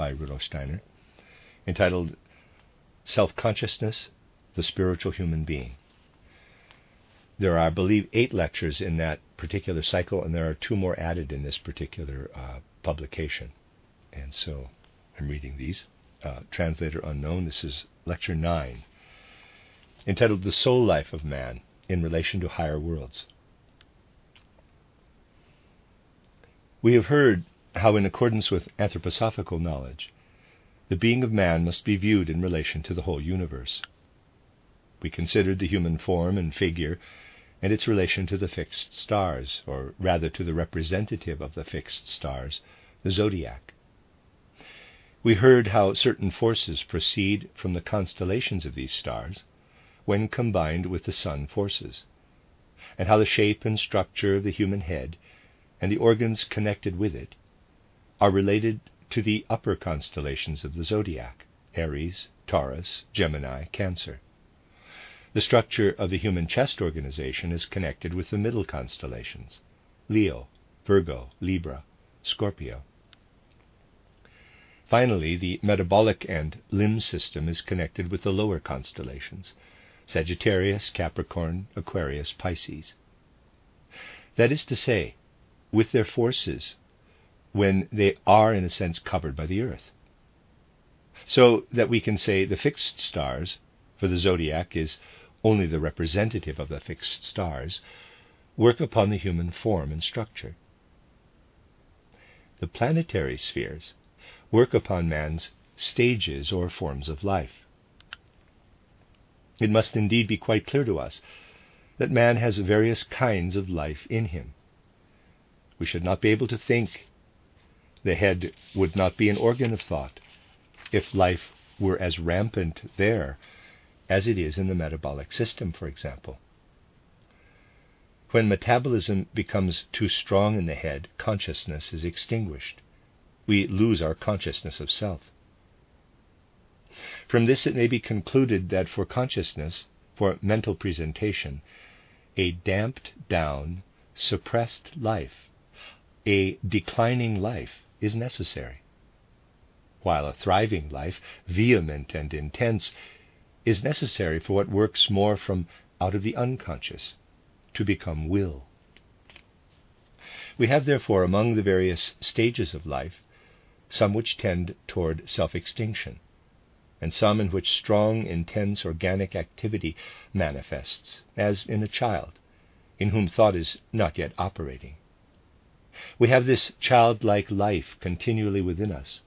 by Rudolf Steiner, entitled Self Consciousness, the Spiritual Human Being. There are, I believe, eight lectures in that particular cycle, and there are two more added in this particular uh, publication. And so I'm reading these. Uh, translator unknown. This is lecture nine, entitled The Soul Life of Man in Relation to Higher Worlds. We have heard how, in accordance with anthroposophical knowledge, the being of man must be viewed in relation to the whole universe. We considered the human form and figure and its relation to the fixed stars, or rather to the representative of the fixed stars, the zodiac. We heard how certain forces proceed from the constellations of these stars when combined with the sun forces, and how the shape and structure of the human head and the organs connected with it are related to the upper constellations of the zodiac Aries, Taurus, Gemini, Cancer. The structure of the human chest organization is connected with the middle constellations Leo, Virgo, Libra, Scorpio. Finally, the metabolic and limb system is connected with the lower constellations Sagittarius, Capricorn, Aquarius, Pisces. That is to say, with their forces when they are, in a sense, covered by the earth. So that we can say the fixed stars, for the zodiac is only the representative of the fixed stars, work upon the human form and structure. The planetary spheres work upon man's stages or forms of life. It must indeed be quite clear to us that man has various kinds of life in him. We should not be able to think. The head would not be an organ of thought if life were as rampant there as it is in the metabolic system, for example. When metabolism becomes too strong in the head, consciousness is extinguished we lose our consciousness of self. From this, it may be concluded that for consciousness, for mental presentation, a damped down, suppressed life, a declining life, is necessary, while a thriving life, vehement and intense, is necessary for what works more from out of the unconscious to become will. We have, therefore, among the various stages of life, some which tend toward self extinction, and some in which strong, intense organic activity manifests, as in a child, in whom thought is not yet operating. We have this childlike life continually within us.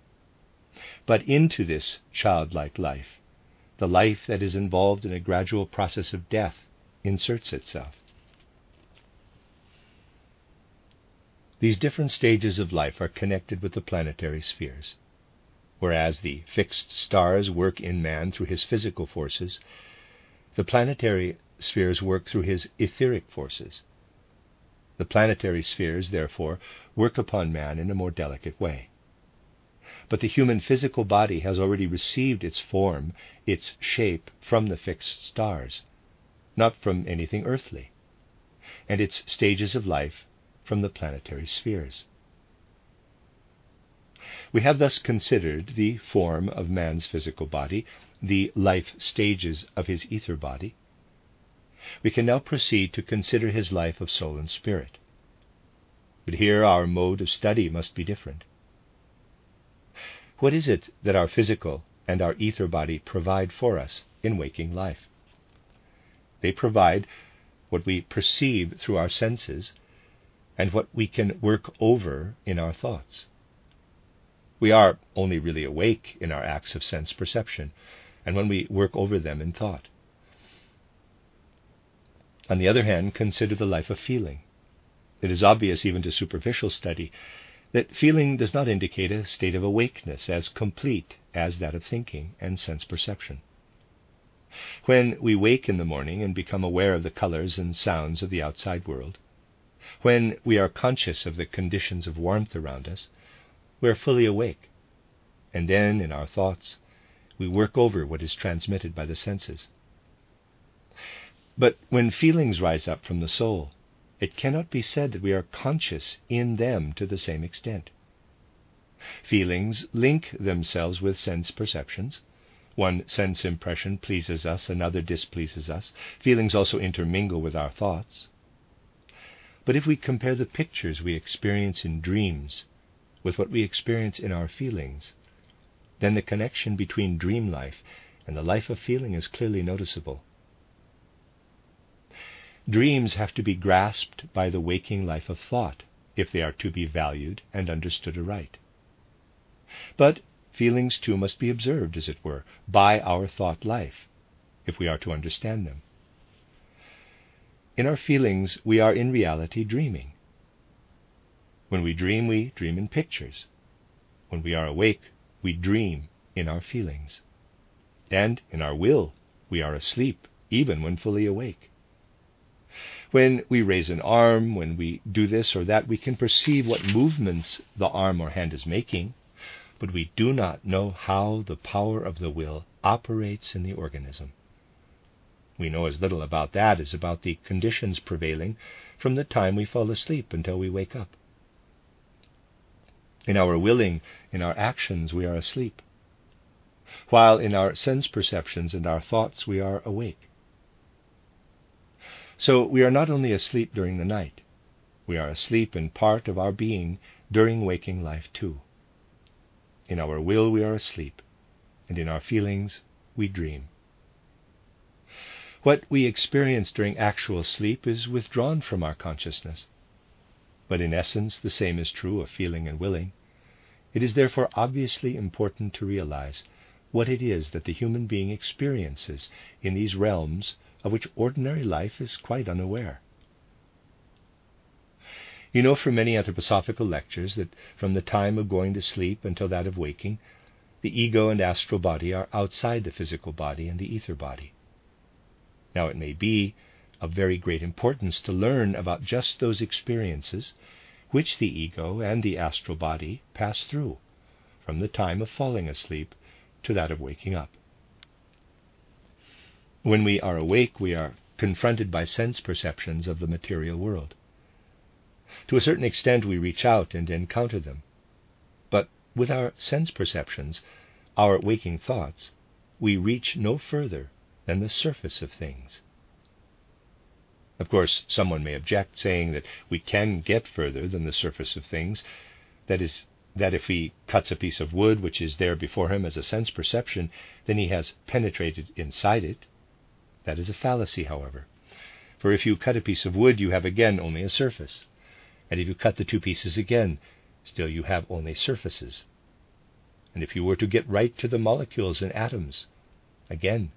But into this childlike life, the life that is involved in a gradual process of death inserts itself. These different stages of life are connected with the planetary spheres. Whereas the fixed stars work in man through his physical forces, the planetary spheres work through his etheric forces. The planetary spheres, therefore, work upon man in a more delicate way. But the human physical body has already received its form, its shape, from the fixed stars, not from anything earthly, and its stages of life from the planetary spheres. We have thus considered the form of man's physical body, the life stages of his ether body. We can now proceed to consider his life of soul and spirit. But here our mode of study must be different. What is it that our physical and our ether body provide for us in waking life? They provide what we perceive through our senses and what we can work over in our thoughts. We are only really awake in our acts of sense perception, and when we work over them in thought. On the other hand, consider the life of feeling. It is obvious, even to superficial study, that feeling does not indicate a state of awakeness as complete as that of thinking and sense perception. When we wake in the morning and become aware of the colors and sounds of the outside world, when we are conscious of the conditions of warmth around us, we are fully awake. And then, in our thoughts, we work over what is transmitted by the senses. But when feelings rise up from the soul, it cannot be said that we are conscious in them to the same extent. Feelings link themselves with sense perceptions. One sense impression pleases us, another displeases us. Feelings also intermingle with our thoughts. But if we compare the pictures we experience in dreams with what we experience in our feelings, then the connection between dream life and the life of feeling is clearly noticeable. Dreams have to be grasped by the waking life of thought if they are to be valued and understood aright. But feelings too must be observed, as it were, by our thought life if we are to understand them. In our feelings, we are in reality dreaming. When we dream, we dream in pictures. When we are awake, we dream in our feelings. And in our will, we are asleep, even when fully awake. When we raise an arm, when we do this or that, we can perceive what movements the arm or hand is making, but we do not know how the power of the will operates in the organism. We know as little about that as about the conditions prevailing from the time we fall asleep until we wake up. In our willing, in our actions, we are asleep, while in our sense perceptions and our thoughts we are awake. So we are not only asleep during the night, we are asleep in part of our being during waking life too. In our will we are asleep, and in our feelings we dream. What we experience during actual sleep is withdrawn from our consciousness. But in essence, the same is true of feeling and willing. It is therefore obviously important to realize what it is that the human being experiences in these realms of which ordinary life is quite unaware. You know from many anthroposophical lectures that from the time of going to sleep until that of waking, the ego and astral body are outside the physical body and the ether body. Now, it may be of very great importance to learn about just those experiences which the ego and the astral body pass through from the time of falling asleep to that of waking up. When we are awake, we are confronted by sense perceptions of the material world. To a certain extent, we reach out and encounter them. But with our sense perceptions, our waking thoughts, we reach no further than the surface of things. Of course, someone may object, saying that we can get further than the surface of things. That is, that if he cuts a piece of wood which is there before him as a sense perception, then he has penetrated inside it that is a fallacy, however. For if you cut a piece of wood, you have again only a surface. And if you cut the two pieces again, still you have only surfaces. And if you were to get right to the molecules and atoms, again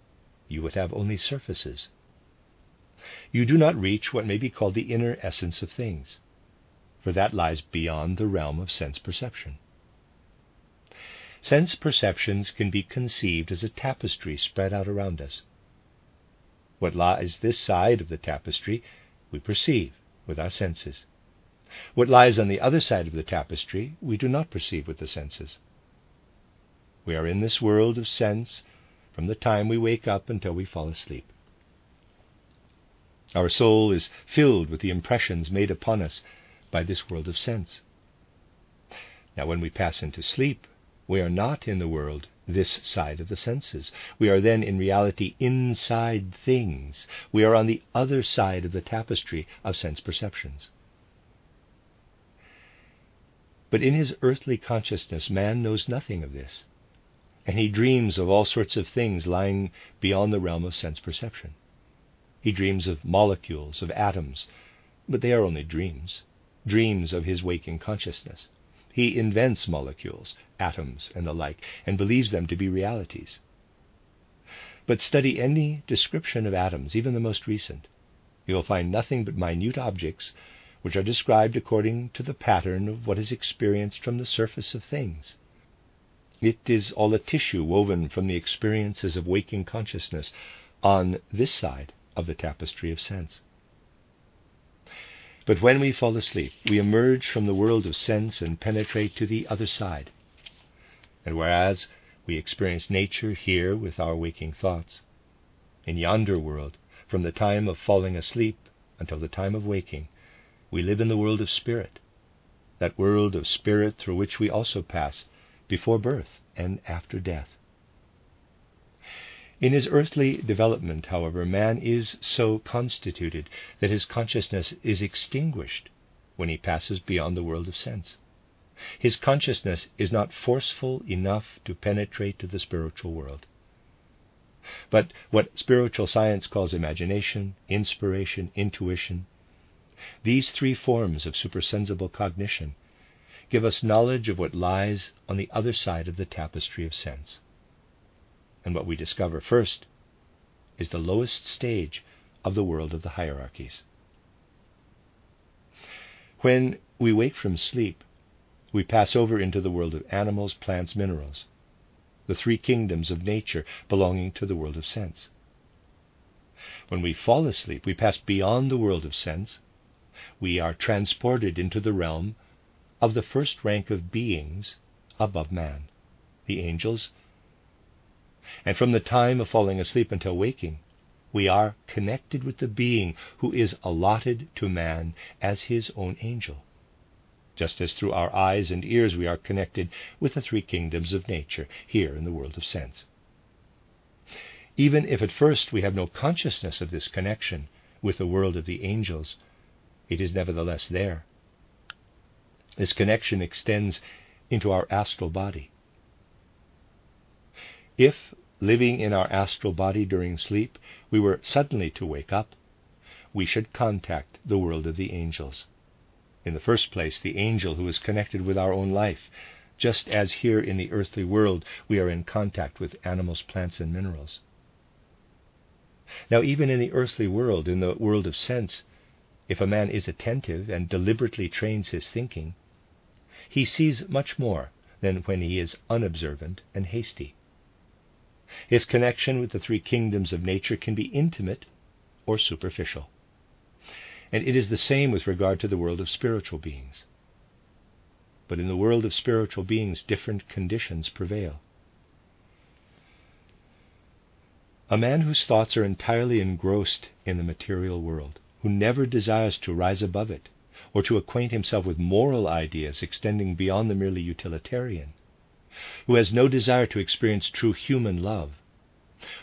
you would have only surfaces. You do not reach what may be called the inner essence of things, for that lies beyond the realm of sense perception. Sense perceptions can be conceived as a tapestry spread out around us. What lies this side of the tapestry we perceive with our senses. What lies on the other side of the tapestry we do not perceive with the senses. We are in this world of sense from the time we wake up until we fall asleep. Our soul is filled with the impressions made upon us by this world of sense. Now, when we pass into sleep, we are not in the world this side of the senses. We are then in reality inside things. We are on the other side of the tapestry of sense perceptions. But in his earthly consciousness, man knows nothing of this, and he dreams of all sorts of things lying beyond the realm of sense perception. He dreams of molecules, of atoms, but they are only dreams, dreams of his waking consciousness. He invents molecules, atoms, and the like, and believes them to be realities. But study any description of atoms, even the most recent. You will find nothing but minute objects which are described according to the pattern of what is experienced from the surface of things. It is all a tissue woven from the experiences of waking consciousness on this side of the tapestry of sense. But when we fall asleep, we emerge from the world of sense and penetrate to the other side. And whereas we experience nature here with our waking thoughts, in yonder world, from the time of falling asleep until the time of waking, we live in the world of spirit, that world of spirit through which we also pass before birth and after death. In his earthly development, however, man is so constituted that his consciousness is extinguished when he passes beyond the world of sense. His consciousness is not forceful enough to penetrate to the spiritual world. But what spiritual science calls imagination, inspiration, intuition, these three forms of supersensible cognition give us knowledge of what lies on the other side of the tapestry of sense. And what we discover first is the lowest stage of the world of the hierarchies. When we wake from sleep, we pass over into the world of animals, plants, minerals, the three kingdoms of nature belonging to the world of sense. When we fall asleep, we pass beyond the world of sense. We are transported into the realm of the first rank of beings above man, the angels. And from the time of falling asleep until waking, we are connected with the being who is allotted to man as his own angel, just as through our eyes and ears we are connected with the three kingdoms of nature here in the world of sense. Even if at first we have no consciousness of this connection with the world of the angels, it is nevertheless there this connection extends into our astral body. If, living in our astral body during sleep, we were suddenly to wake up, we should contact the world of the angels. In the first place, the angel who is connected with our own life, just as here in the earthly world we are in contact with animals, plants, and minerals. Now, even in the earthly world, in the world of sense, if a man is attentive and deliberately trains his thinking, he sees much more than when he is unobservant and hasty. His connection with the three kingdoms of nature can be intimate or superficial. And it is the same with regard to the world of spiritual beings. But in the world of spiritual beings, different conditions prevail. A man whose thoughts are entirely engrossed in the material world, who never desires to rise above it, or to acquaint himself with moral ideas extending beyond the merely utilitarian, who has no desire to experience true human love,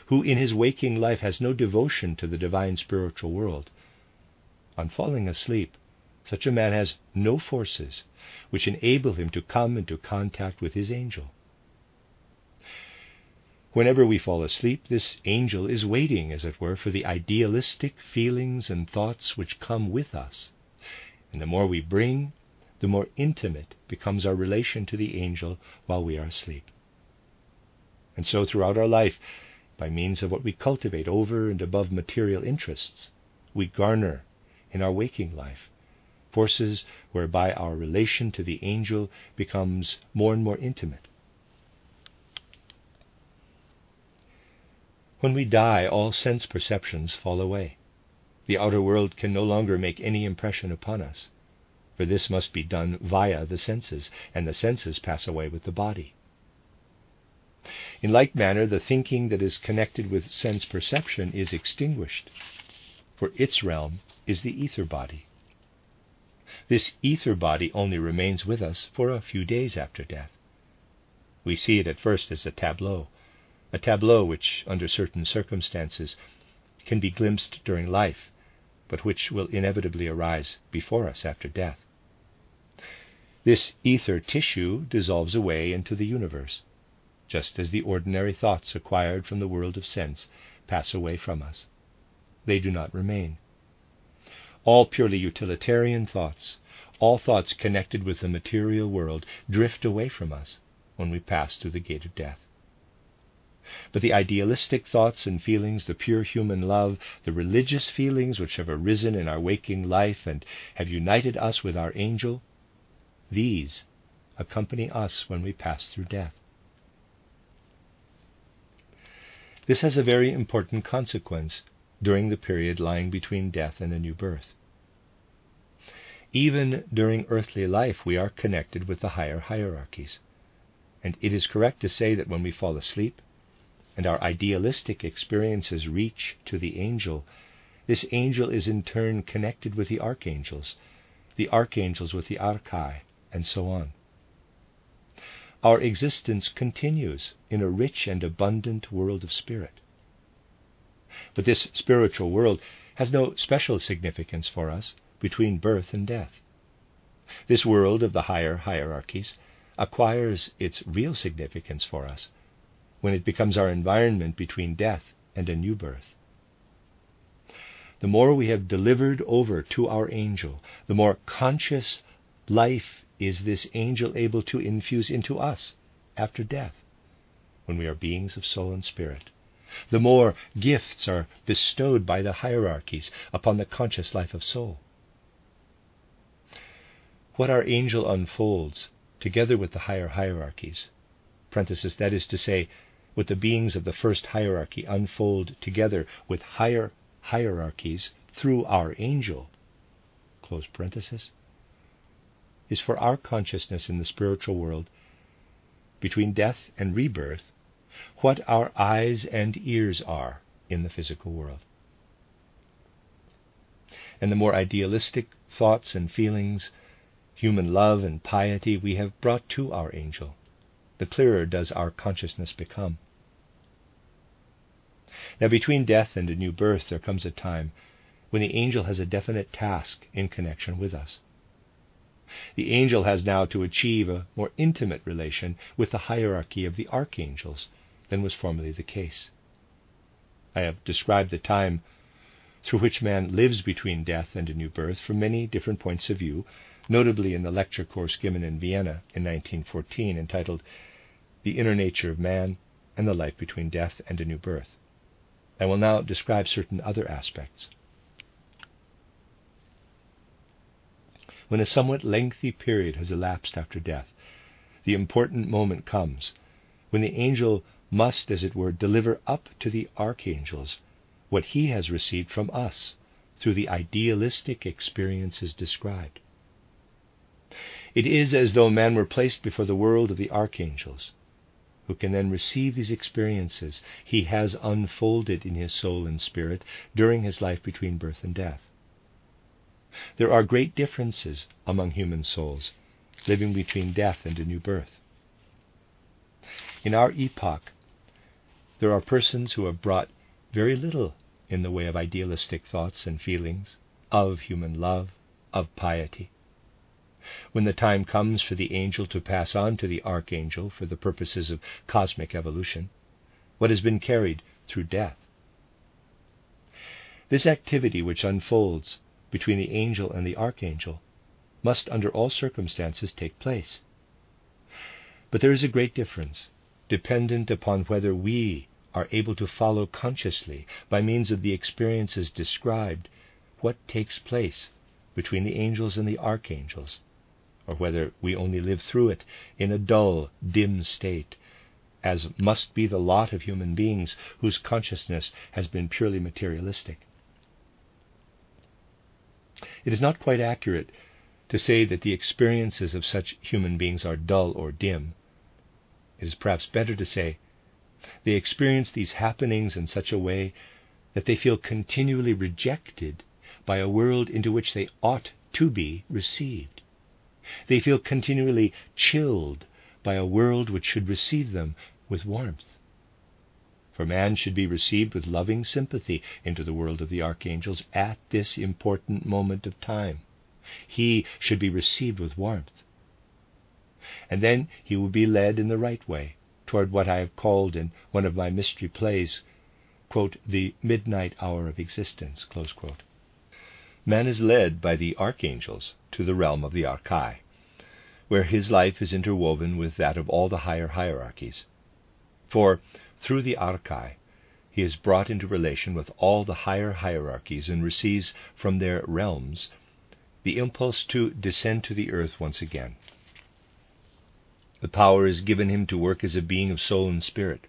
who in his waking life has no devotion to the divine spiritual world. On falling asleep, such a man has no forces which enable him to come into contact with his angel. Whenever we fall asleep, this angel is waiting, as it were, for the idealistic feelings and thoughts which come with us and the more we bring, the more intimate becomes our relation to the angel while we are asleep. And so throughout our life, by means of what we cultivate over and above material interests, we garner in our waking life forces whereby our relation to the angel becomes more and more intimate. When we die, all sense perceptions fall away. The outer world can no longer make any impression upon us, for this must be done via the senses, and the senses pass away with the body. In like manner, the thinking that is connected with sense perception is extinguished, for its realm is the ether body. This ether body only remains with us for a few days after death. We see it at first as a tableau, a tableau which, under certain circumstances, can be glimpsed during life but which will inevitably arise before us after death. This ether tissue dissolves away into the universe, just as the ordinary thoughts acquired from the world of sense pass away from us. They do not remain. All purely utilitarian thoughts, all thoughts connected with the material world, drift away from us when we pass through the gate of death. But the idealistic thoughts and feelings, the pure human love, the religious feelings which have arisen in our waking life and have united us with our angel, these accompany us when we pass through death. This has a very important consequence during the period lying between death and a new birth. Even during earthly life, we are connected with the higher hierarchies. And it is correct to say that when we fall asleep and our idealistic experiences reach to the angel, this angel is in turn connected with the archangels, the archangels with the archai, and so on. Our existence continues in a rich and abundant world of spirit. But this spiritual world has no special significance for us between birth and death. This world of the higher hierarchies acquires its real significance for us when it becomes our environment between death and a new birth. The more we have delivered over to our angel, the more conscious life is this angel able to infuse into us after death, when we are beings of soul and spirit. The more gifts are bestowed by the hierarchies upon the conscious life of soul what our angel unfolds together with the higher hierarchies, parenthesis, that is to say, what the beings of the first hierarchy unfold together with higher hierarchies through our angel, close parenthesis, is for our consciousness in the spiritual world between death and rebirth what our eyes and ears are in the physical world. And the more idealistic thoughts and feelings human love and piety we have brought to our angel, the clearer does our consciousness become. Now, between death and a new birth, there comes a time when the angel has a definite task in connection with us. The angel has now to achieve a more intimate relation with the hierarchy of the archangels than was formerly the case. I have described the time through which man lives between death and a new birth from many different points of view, notably in the lecture course given in Vienna in 1914 entitled The Inner Nature of Man and the Life Between Death and a New Birth. I will now describe certain other aspects. When a somewhat lengthy period has elapsed after death, the important moment comes when the angel must, as it were, deliver up to the archangels what he has received from us through the idealistic experiences described. It is as though man were placed before the world of the archangels, who can then receive these experiences he has unfolded in his soul and spirit during his life between birth and death. There are great differences among human souls living between death and a new birth. In our epoch, there are persons who have brought very little in the way of idealistic thoughts and feelings, of human love, of piety when the time comes for the angel to pass on to the archangel for the purposes of cosmic evolution, what has been carried through death. This activity which unfolds between the angel and the archangel must, under all circumstances, take place. But there is a great difference, dependent upon whether we are able to follow consciously, by means of the experiences described, what takes place between the angels and the archangels or whether we only live through it in a dull, dim state, as must be the lot of human beings whose consciousness has been purely materialistic. It is not quite accurate to say that the experiences of such human beings are dull or dim. It is perhaps better to say they experience these happenings in such a way that they feel continually rejected by a world into which they ought to be received. They feel continually chilled by a world which should receive them with warmth. For man should be received with loving sympathy into the world of the archangels at this important moment of time. He should be received with warmth. And then he will be led in the right way toward what I have called in one of my mystery plays, quote, the midnight hour of existence, Man is led by the archangels to the realm of the Archai, where his life is interwoven with that of all the higher hierarchies. For through the archai, he is brought into relation with all the higher hierarchies and receives from their realms the impulse to descend to the earth once again. The power is given him to work as a being of soul and spirit,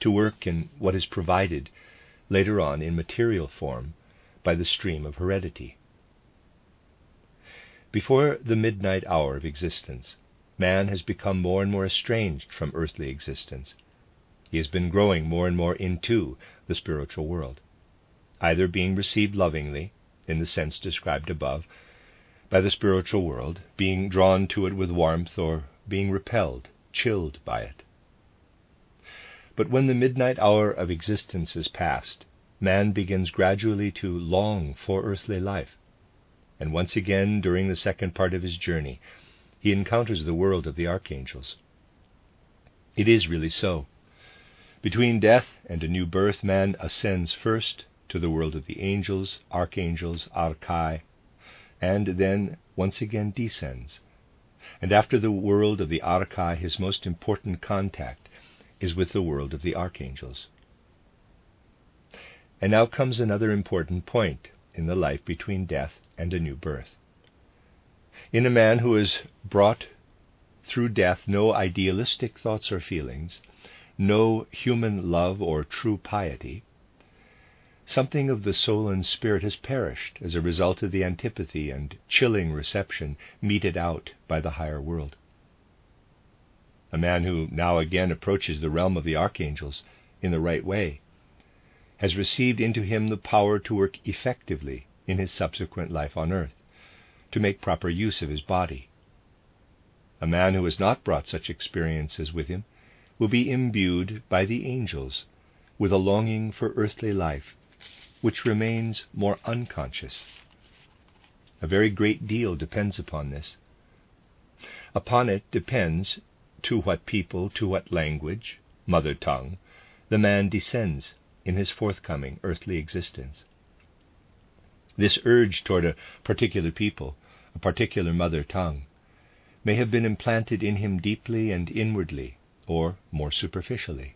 to work in what is provided later on in material form by the stream of heredity. Before the midnight hour of existence, man has become more and more estranged from earthly existence. He has been growing more and more into the spiritual world, either being received lovingly, in the sense described above, by the spiritual world, being drawn to it with warmth, or being repelled, chilled by it. But when the midnight hour of existence is past, man begins gradually to long for earthly life and once again, during the second part of his journey, he encounters the world of the archangels. It is really so. Between death and a new birth, man ascends first to the world of the angels, archangels, archai, and then once again descends. And after the world of the archai, his most important contact is with the world of the archangels. And now comes another important point in the life between death and a new birth. In a man who has brought through death no idealistic thoughts or feelings, no human love or true piety, something of the soul and spirit has perished as a result of the antipathy and chilling reception meted out by the higher world. A man who now again approaches the realm of the archangels in the right way has received into him the power to work effectively in his subsequent life on earth, to make proper use of his body. A man who has not brought such experiences with him will be imbued by the angels with a longing for earthly life, which remains more unconscious. A very great deal depends upon this. Upon it depends to what people, to what language, mother tongue, the man descends in his forthcoming earthly existence. This urge toward a particular people, a particular mother tongue, may have been implanted in him deeply and inwardly, or more superficially.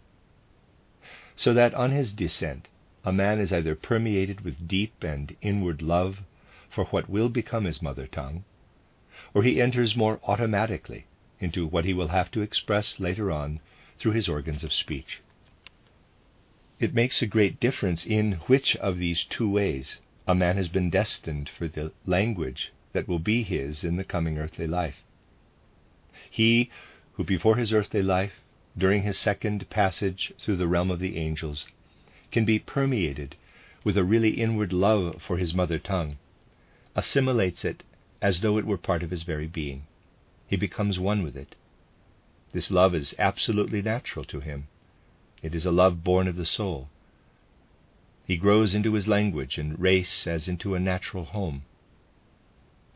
So that on his descent, a man is either permeated with deep and inward love for what will become his mother tongue, or he enters more automatically into what he will have to express later on through his organs of speech. It makes a great difference in which of these two ways a man has been destined for the language that will be his in the coming earthly life. He who, before his earthly life, during his second passage through the realm of the angels, can be permeated with a really inward love for his mother tongue, assimilates it as though it were part of his very being. He becomes one with it. This love is absolutely natural to him. It is a love born of the soul. He grows into his language and race as into a natural home.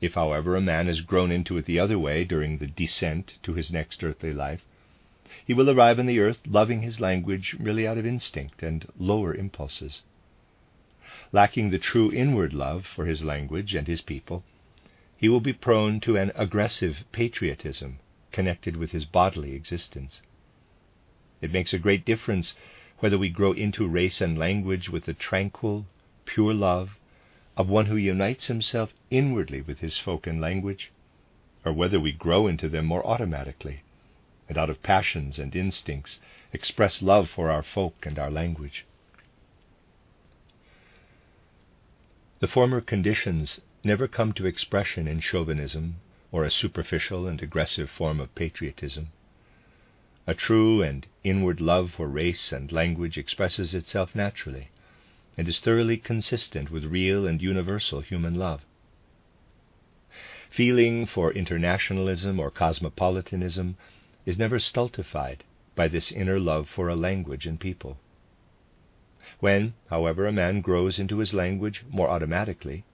If, however, a man has grown into it the other way during the descent to his next earthly life, he will arrive on the earth loving his language merely out of instinct and lower impulses. Lacking the true inward love for his language and his people, he will be prone to an aggressive patriotism connected with his bodily existence. It makes a great difference whether we grow into race and language with the tranquil, pure love of one who unites himself inwardly with his folk and language, or whether we grow into them more automatically, and out of passions and instincts express love for our folk and our language. The former conditions never come to expression in chauvinism or a superficial and aggressive form of patriotism. A true and inward love for race and language expresses itself naturally and is thoroughly consistent with real and universal human love. Feeling for internationalism or cosmopolitanism is never stultified by this inner love for a language and people. When, however, a man grows into his language more automatically,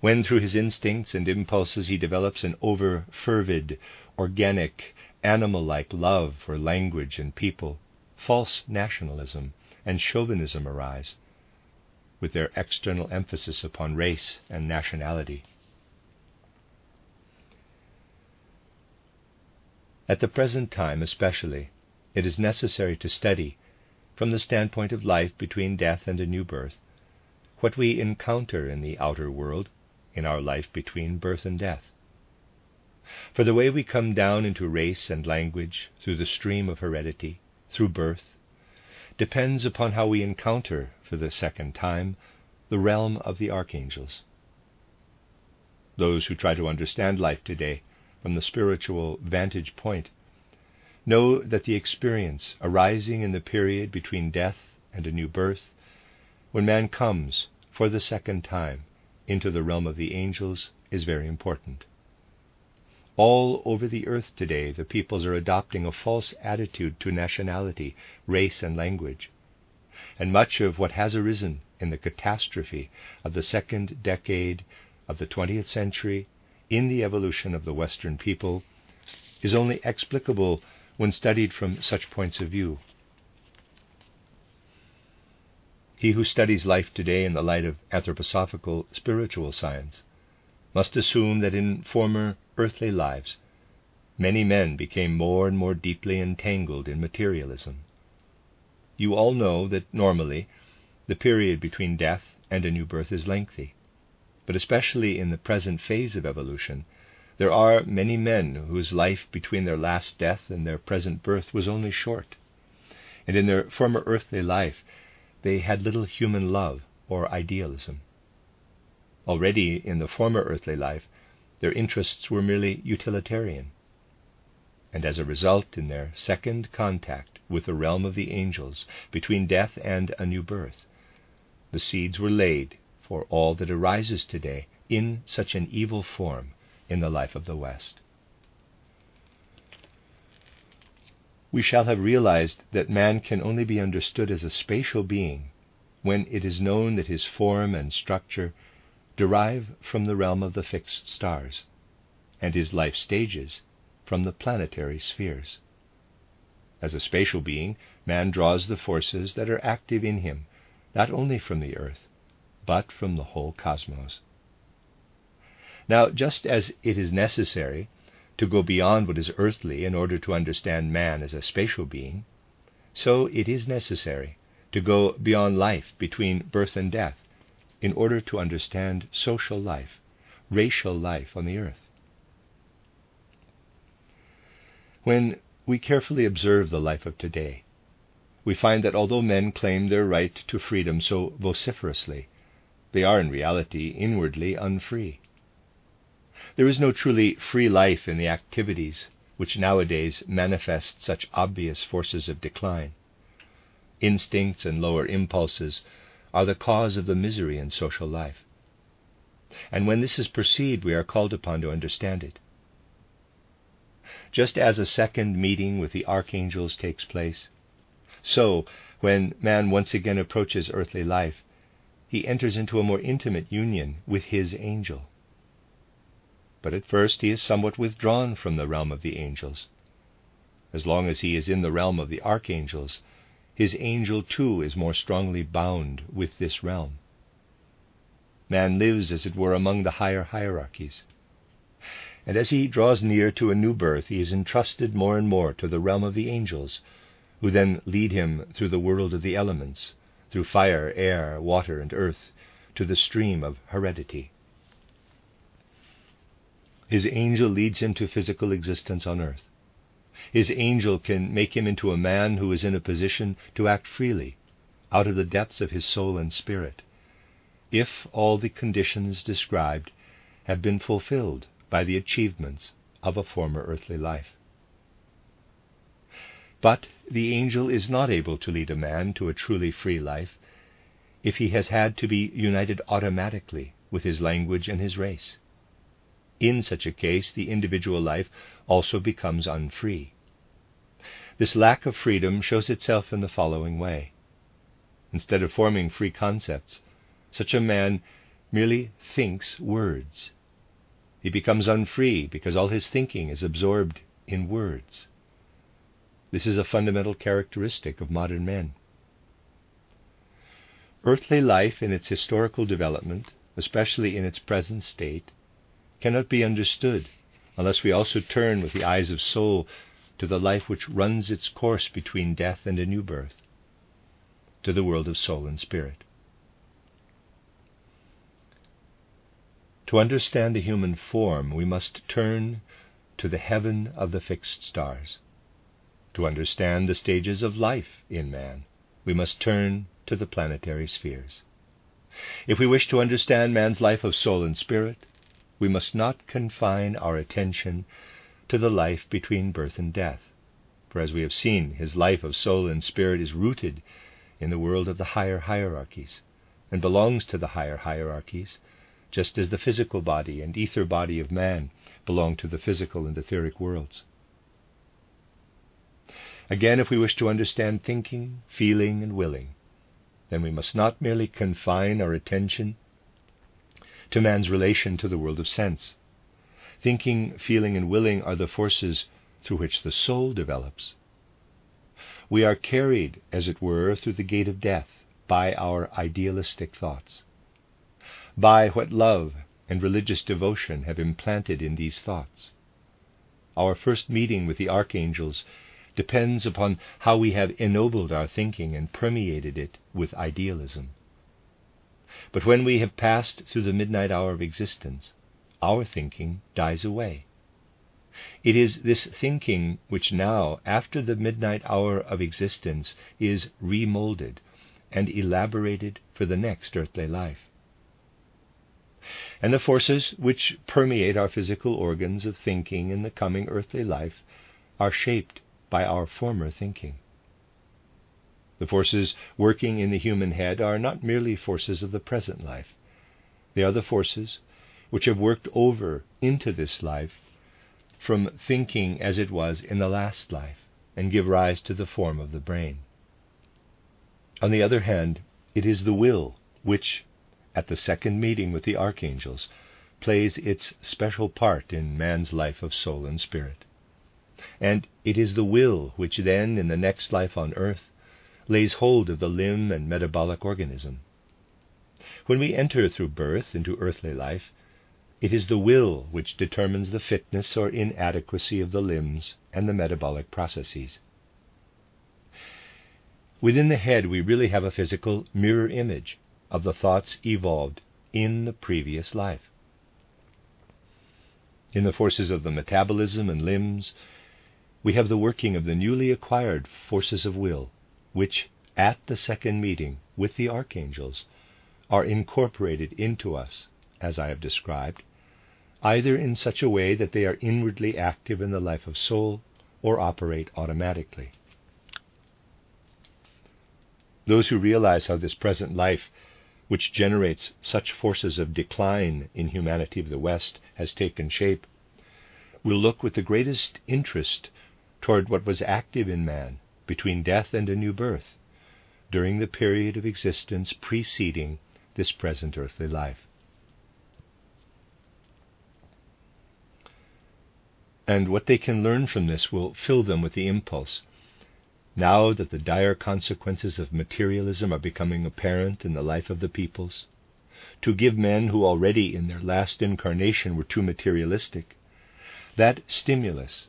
when through his instincts and impulses he develops an over fervid, organic, animal like love for language and people, false nationalism and chauvinism arise, with their external emphasis upon race and nationality. At the present time, especially, it is necessary to study, from the standpoint of life between death and a new birth, what we encounter in the outer world in our life between birth and death. For the way we come down into race and language through the stream of heredity, through birth, depends upon how we encounter, for the second time, the realm of the archangels. Those who try to understand life today from the spiritual vantage point know that the experience arising in the period between death and a new birth, when man comes for the second time into the realm of the angels, is very important. All over the earth today, the peoples are adopting a false attitude to nationality, race, and language. And much of what has arisen in the catastrophe of the second decade of the 20th century in the evolution of the Western people is only explicable when studied from such points of view. He who studies life today in the light of anthroposophical spiritual science must assume that in former earthly lives many men became more and more deeply entangled in materialism. You all know that normally the period between death and a new birth is lengthy, but especially in the present phase of evolution, there are many men whose life between their last death and their present birth was only short, and in their former earthly life they had little human love or idealism. Already in the former earthly life, their interests were merely utilitarian. And as a result, in their second contact with the realm of the angels, between death and a new birth, the seeds were laid for all that arises today in such an evil form in the life of the West. We shall have realized that man can only be understood as a spatial being when it is known that his form and structure derive from the realm of the fixed stars, and his life stages from the planetary spheres. As a spatial being, man draws the forces that are active in him, not only from the earth, but from the whole cosmos. Now, just as it is necessary to go beyond what is earthly in order to understand man as a spatial being, so it is necessary to go beyond life between birth and death in order to understand social life, racial life on the earth. When we carefully observe the life of today, we find that although men claim their right to freedom so vociferously, they are in reality inwardly unfree. There is no truly free life in the activities which nowadays manifest such obvious forces of decline. Instincts and lower impulses are the cause of the misery in social life. And when this is perceived, we are called upon to understand it. Just as a second meeting with the archangels takes place, so, when man once again approaches earthly life, he enters into a more intimate union with his angel but at first he is somewhat withdrawn from the realm of the angels. As long as he is in the realm of the archangels, his angel too is more strongly bound with this realm. Man lives, as it were, among the higher hierarchies. And as he draws near to a new birth, he is entrusted more and more to the realm of the angels, who then lead him through the world of the elements, through fire, air, water, and earth, to the stream of heredity. His angel leads him to physical existence on earth. His angel can make him into a man who is in a position to act freely, out of the depths of his soul and spirit, if all the conditions described have been fulfilled by the achievements of a former earthly life. But the angel is not able to lead a man to a truly free life if he has had to be united automatically with his language and his race. In such a case, the individual life also becomes unfree. This lack of freedom shows itself in the following way. Instead of forming free concepts, such a man merely thinks words. He becomes unfree because all his thinking is absorbed in words. This is a fundamental characteristic of modern men. Earthly life in its historical development, especially in its present state, cannot be understood unless we also turn with the eyes of soul to the life which runs its course between death and a new birth, to the world of soul and spirit. To understand the human form, we must turn to the heaven of the fixed stars. To understand the stages of life in man, we must turn to the planetary spheres. If we wish to understand man's life of soul and spirit, we must not confine our attention to the life between birth and death. For as we have seen, his life of soul and spirit is rooted in the world of the higher hierarchies and belongs to the higher hierarchies, just as the physical body and ether body of man belong to the physical and etheric worlds. Again, if we wish to understand thinking, feeling, and willing, then we must not merely confine our attention to man's relation to the world of sense. Thinking, feeling, and willing are the forces through which the soul develops. We are carried, as it were, through the gate of death by our idealistic thoughts, by what love and religious devotion have implanted in these thoughts. Our first meeting with the archangels depends upon how we have ennobled our thinking and permeated it with idealism. But when we have passed through the midnight hour of existence, our thinking dies away. It is this thinking which now, after the midnight hour of existence, is remolded and elaborated for the next earthly life. And the forces which permeate our physical organs of thinking in the coming earthly life are shaped by our former thinking. The forces working in the human head are not merely forces of the present life, they are the forces which have worked over into this life from thinking as it was in the last life and give rise to the form of the brain. On the other hand, it is the will which, at the second meeting with the archangels, plays its special part in man's life of soul and spirit. And it is the will which then, in the next life on earth, lays hold of the limb and metabolic organism. When we enter through birth into earthly life, it is the will which determines the fitness or inadequacy of the limbs and the metabolic processes. Within the head, we really have a physical mirror image of the thoughts evolved in the previous life. In the forces of the metabolism and limbs, we have the working of the newly acquired forces of will, which, at the second meeting with the archangels, are incorporated into us, as I have described, either in such a way that they are inwardly active in the life of soul or operate automatically. Those who realize how this present life, which generates such forces of decline in humanity of the West, has taken shape, will look with the greatest interest toward what was active in man between death and a new birth during the period of existence preceding this present earthly life. And what they can learn from this will fill them with the impulse. Now that the dire consequences of materialism are becoming apparent in the life of the peoples, to give men who already in their last incarnation were too materialistic that stimulus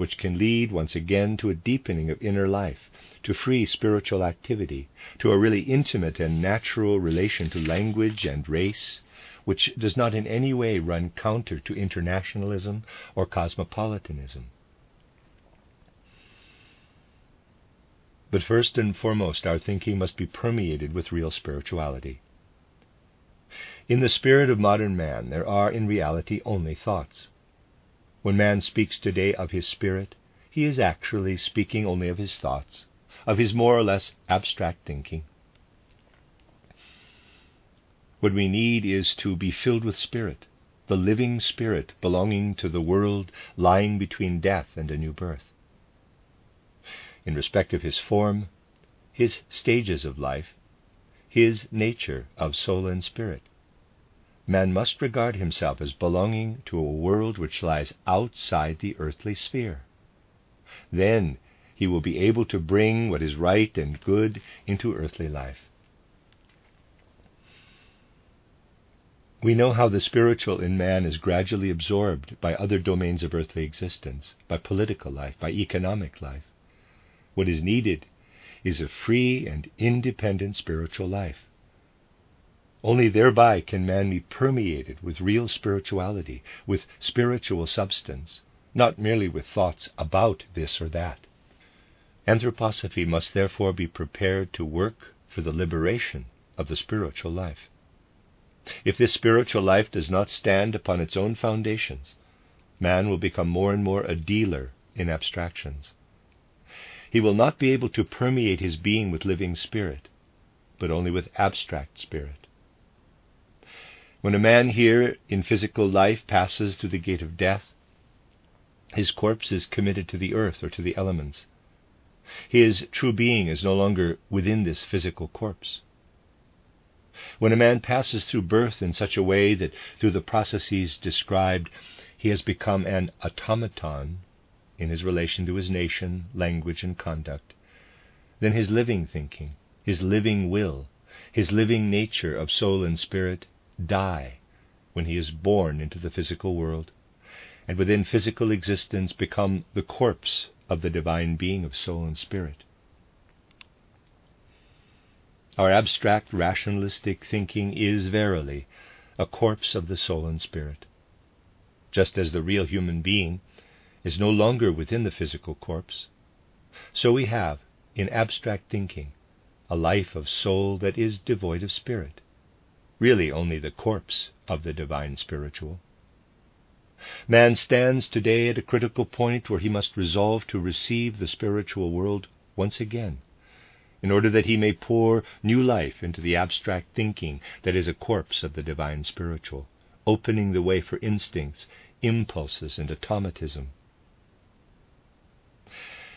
which can lead once again to a deepening of inner life, to free spiritual activity, to a really intimate and natural relation to language and race, which does not in any way run counter to internationalism or cosmopolitanism. But first and foremost, our thinking must be permeated with real spirituality. In the spirit of modern man, there are in reality only thoughts. When man speaks today of his spirit, he is actually speaking only of his thoughts, of his more or less abstract thinking. What we need is to be filled with spirit, the living spirit belonging to the world lying between death and a new birth. In respect of his form, his stages of life, his nature of soul and spirit, man must regard himself as belonging to a world which lies outside the earthly sphere. Then he will be able to bring what is right and good into earthly life. We know how the spiritual in man is gradually absorbed by other domains of earthly existence, by political life, by economic life. What is needed is a free and independent spiritual life. Only thereby can man be permeated with real spirituality, with spiritual substance, not merely with thoughts about this or that. Anthroposophy must therefore be prepared to work for the liberation of the spiritual life. If this spiritual life does not stand upon its own foundations, man will become more and more a dealer in abstractions. He will not be able to permeate his being with living spirit, but only with abstract spirit. When a man here in physical life passes through the gate of death, his corpse is committed to the earth or to the elements. His true being is no longer within this physical corpse. When a man passes through birth in such a way that through the processes described he has become an automaton in his relation to his nation, language, and conduct, then his living thinking, his living will, his living nature of soul and spirit die when he is born into the physical world, and within physical existence become the corpse of the divine being of soul and spirit. Our abstract rationalistic thinking is verily a corpse of the soul and spirit. Just as the real human being is no longer within the physical corpse, so we have, in abstract thinking, a life of soul that is devoid of spirit, really only the corpse of the divine spiritual. Man stands today at a critical point where he must resolve to receive the spiritual world once again in order that he may pour new life into the abstract thinking that is a corpse of the divine spiritual, opening the way for instincts, impulses, and automatism.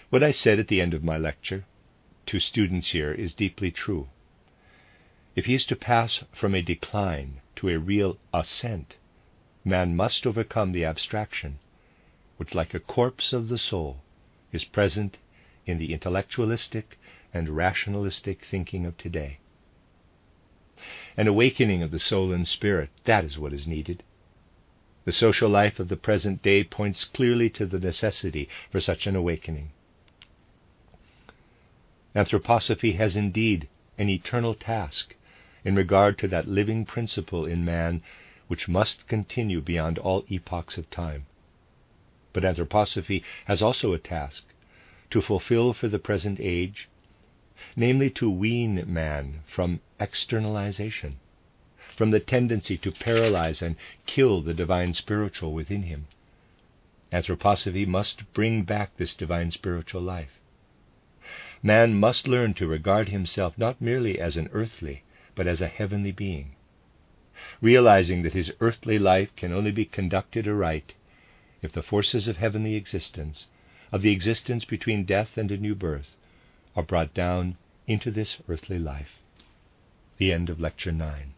What I said at the end of my lecture to students here is deeply true. If he is to pass from a decline to a real ascent, man must overcome the abstraction, which, like a corpse of the soul, is present in the intellectualistic and rationalistic thinking of today. An awakening of the soul and spirit, that is what is needed. The social life of the present day points clearly to the necessity for such an awakening. Anthroposophy has indeed an eternal task in regard to that living principle in man which must continue beyond all epochs of time. But anthroposophy has also a task to fulfill for the present age namely to wean man from externalization, from the tendency to paralyze and kill the divine spiritual within him. Anthroposophy must bring back this divine spiritual life. Man must learn to regard himself not merely as an earthly, but as a heavenly being, realizing that his earthly life can only be conducted aright if the forces of heavenly existence, of the existence between death and a new birth, are brought down into this earthly life. The end of Lecture 9.